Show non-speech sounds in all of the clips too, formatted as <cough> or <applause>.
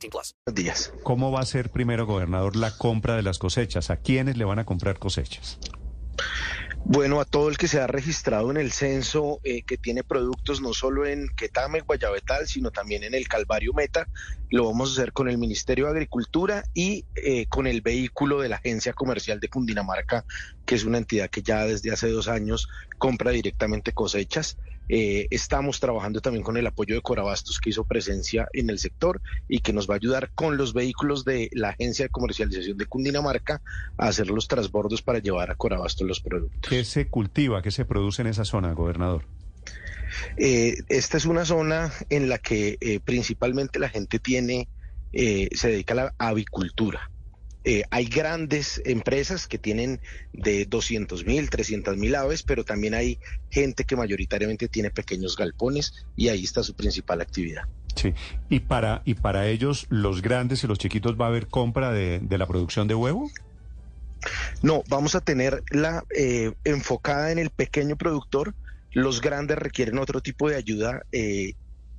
18 plus. días. ¿Cómo va a ser primero, gobernador, la compra de las cosechas? ¿A quiénes le van a comprar cosechas? Bueno, a todo el que se ha registrado en el censo eh, que tiene productos no solo en Quetame, Guayabetal, sino también en el Calvario Meta, lo vamos a hacer con el Ministerio de Agricultura y eh, con el vehículo de la Agencia Comercial de Cundinamarca, que es una entidad que ya desde hace dos años compra directamente cosechas. Eh, estamos trabajando también con el apoyo de Corabastos, que hizo presencia en el sector y que nos va a ayudar con los vehículos de la Agencia de Comercialización de Cundinamarca a hacer los transbordos para llevar a Corabastos los productos. ¿Qué se cultiva, qué se produce en esa zona, gobernador? Eh, esta es una zona en la que eh, principalmente la gente tiene, eh, se dedica a la avicultura. Eh, hay grandes empresas que tienen de 200 mil, 300 mil aves, pero también hay gente que mayoritariamente tiene pequeños galpones y ahí está su principal actividad. Sí. ¿Y para, y para ellos, los grandes y los chiquitos, va a haber compra de, de la producción de huevo? No, vamos a tenerla eh, enfocada en el pequeño productor. Los grandes requieren otro tipo de ayuda eh,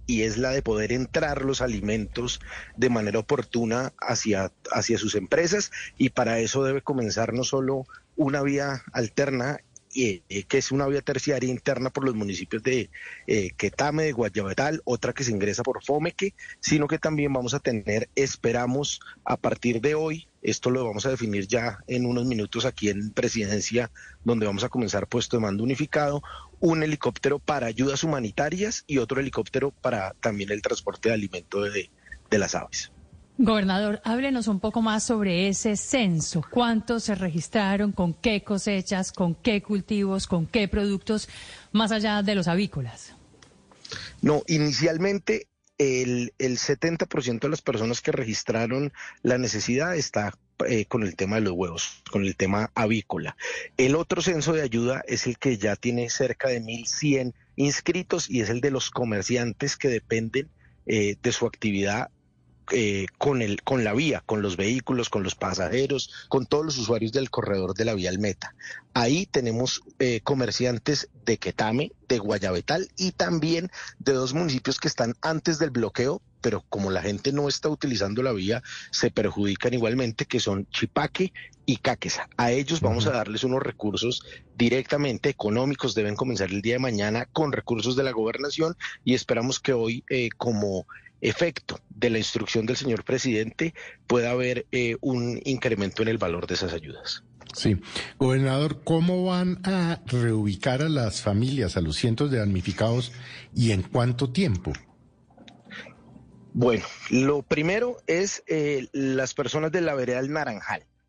y es la de poder entrar los alimentos de manera oportuna hacia, hacia sus empresas y para eso debe comenzar no solo una vía alterna eh, eh, que es una vía terciaria interna por los municipios de eh, Quetame, de Guayabetal, otra que se ingresa por Fomeque, sino que también vamos a tener, esperamos a partir de hoy, esto lo vamos a definir ya en unos minutos aquí en presidencia, donde vamos a comenzar puesto de mando unificado, un helicóptero para ayudas humanitarias y otro helicóptero para también el transporte de alimento de, de las aves. Gobernador, háblenos un poco más sobre ese censo. ¿Cuántos se registraron? ¿Con qué cosechas? ¿Con qué cultivos? ¿Con qué productos? Más allá de los avícolas. No, inicialmente el, el 70% de las personas que registraron la necesidad está eh, con el tema de los huevos, con el tema avícola. El otro censo de ayuda es el que ya tiene cerca de 1.100 inscritos y es el de los comerciantes que dependen eh, de su actividad eh, con, el, con la vía, con los vehículos, con los pasajeros, con todos los usuarios del corredor de la vía al Meta. Ahí tenemos eh, comerciantes de Quetame, de Guayabetal y también de dos municipios que están antes del bloqueo, pero como la gente no está utilizando la vía, se perjudican igualmente, que son Chipaque y Caquesa. A ellos vamos a darles unos recursos directamente económicos, deben comenzar el día de mañana con recursos de la gobernación y esperamos que hoy, eh, como efecto de la instrucción del señor presidente, pueda haber eh, un incremento en el valor de esas ayudas. Sí. Gobernador, ¿cómo van a reubicar a las familias, a los cientos de damnificados y en cuánto tiempo? Bueno, lo primero es eh, las personas de la vereda del Naranjal.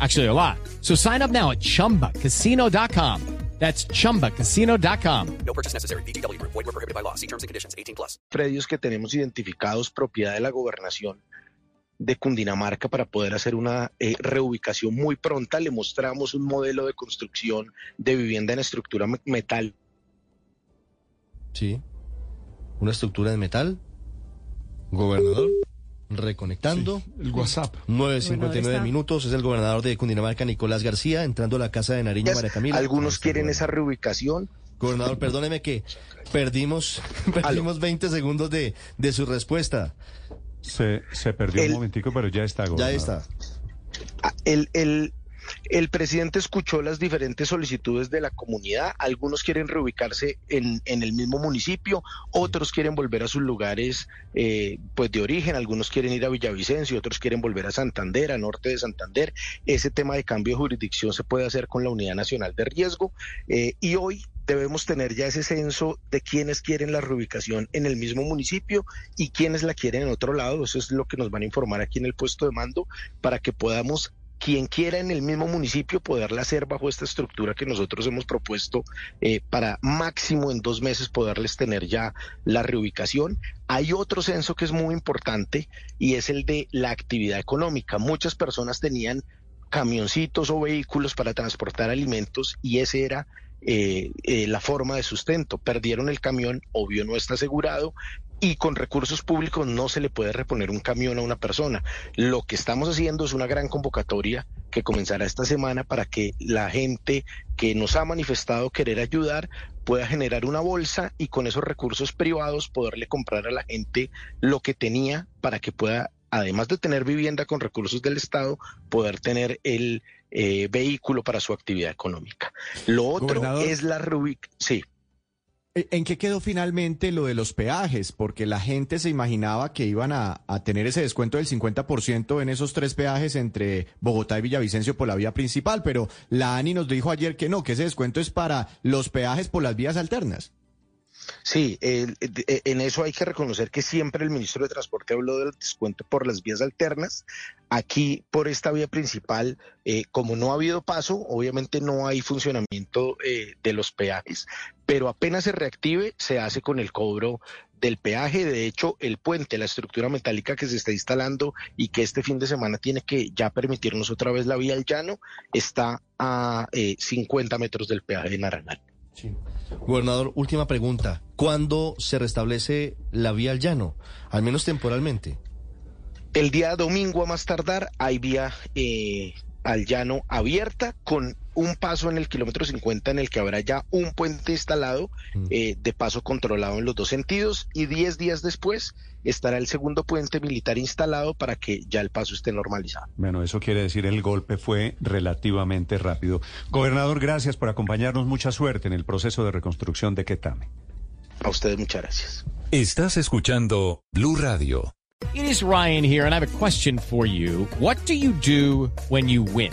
Actually, a lot. So sign up now at chumbacasino.com. That's chumbacasino.com. No purchase necessary. BGW. Void were prohibited by law. See terms and conditions. 18 plus. predios que tenemos identificados propiedad de la gobernación de Cundinamarca para poder hacer una eh, reubicación muy pronta. Le mostramos un modelo de construcción de vivienda en estructura me- metal Sí. Una estructura de metal. Gobernador. Reconectando. El WhatsApp. 9.59 Gobernador está- minutos. Es el gobernador de Cundinamarca, Nicolás García, entrando a la casa de Nariño, María Camila. Algunos quieren esa reubicación. Gobernador, perdóneme que perdimos, <laughs> perdimos 20 segundos de, de su respuesta. Se, se perdió El- un momentico, pero ya está, Ya gobernador. está. Ah, El, el, El presidente escuchó las diferentes solicitudes de la comunidad. Algunos quieren reubicarse en, el mismo municipio, otros quieren volver a sus lugares eh, pues de origen, algunos quieren ir a Villavicencio, otros quieren volver a Santander, a norte de Santander. Ese tema de cambio de jurisdicción se puede hacer con la Unidad Nacional de Riesgo eh, y hoy debemos tener ya ese censo de quienes quieren la reubicación en el mismo municipio y quienes la quieren en otro lado. Eso es lo que nos van a informar aquí en el puesto de mando para que podamos quien quiera en el mismo municipio poderla hacer bajo esta estructura que nosotros hemos propuesto eh, para máximo en dos meses poderles tener ya la reubicación. Hay otro censo que es muy importante y es el de la actividad económica. Muchas personas tenían camioncitos o vehículos para transportar alimentos y ese era eh, eh, la forma de sustento. Perdieron el camión, obvio no está asegurado, y con recursos públicos no se le puede reponer un camión a una persona. Lo que estamos haciendo es una gran convocatoria que comenzará esta semana para que la gente que nos ha manifestado querer ayudar pueda generar una bolsa y con esos recursos privados poderle comprar a la gente lo que tenía para que pueda además de tener vivienda con recursos del Estado, poder tener el eh, vehículo para su actividad económica. Lo otro es la Rubik. Sí. Eh, ¿En qué quedó finalmente lo de los peajes? Porque la gente se imaginaba que iban a, tener ese descuento del 50% en esos tres peajes entre Bogotá y Villavicencio por la vía principal, pero la ANI nos dijo ayer que no, que ese descuento es para los peajes por las vías alternas. Sí, eh, en eso hay que reconocer que siempre el ministro de Transporte habló del descuento por las vías alternas. Aquí, por esta vía principal, eh, como no ha habido paso, obviamente no hay funcionamiento eh, de los peajes, pero apenas se reactive, se hace con el cobro del peaje. De hecho, el puente, la estructura metálica que se está instalando y que este fin de semana tiene que ya permitirnos otra vez la vía al llano, está a 50 metros del peaje de Naranjal. Sí. Gobernador, última pregunta. ¿Cuándo se restablece la vía al llano? Al menos temporalmente. El día domingo a más tardar hay vía eh, al llano abierta con un paso en el kilómetro 50 en el que habrá ya un puente instalado mm. eh, de paso controlado en los dos sentidos y 10 días después estará el segundo puente militar instalado para que ya el paso esté normalizado. Bueno, eso quiere decir el golpe fue relativamente rápido. Gobernador, gracias por acompañarnos. Mucha suerte en el proceso de reconstrucción de Quetame. A ustedes muchas gracias. Estás escuchando Blue Radio. It is Ryan here and I have a question for you. What do you do when you win?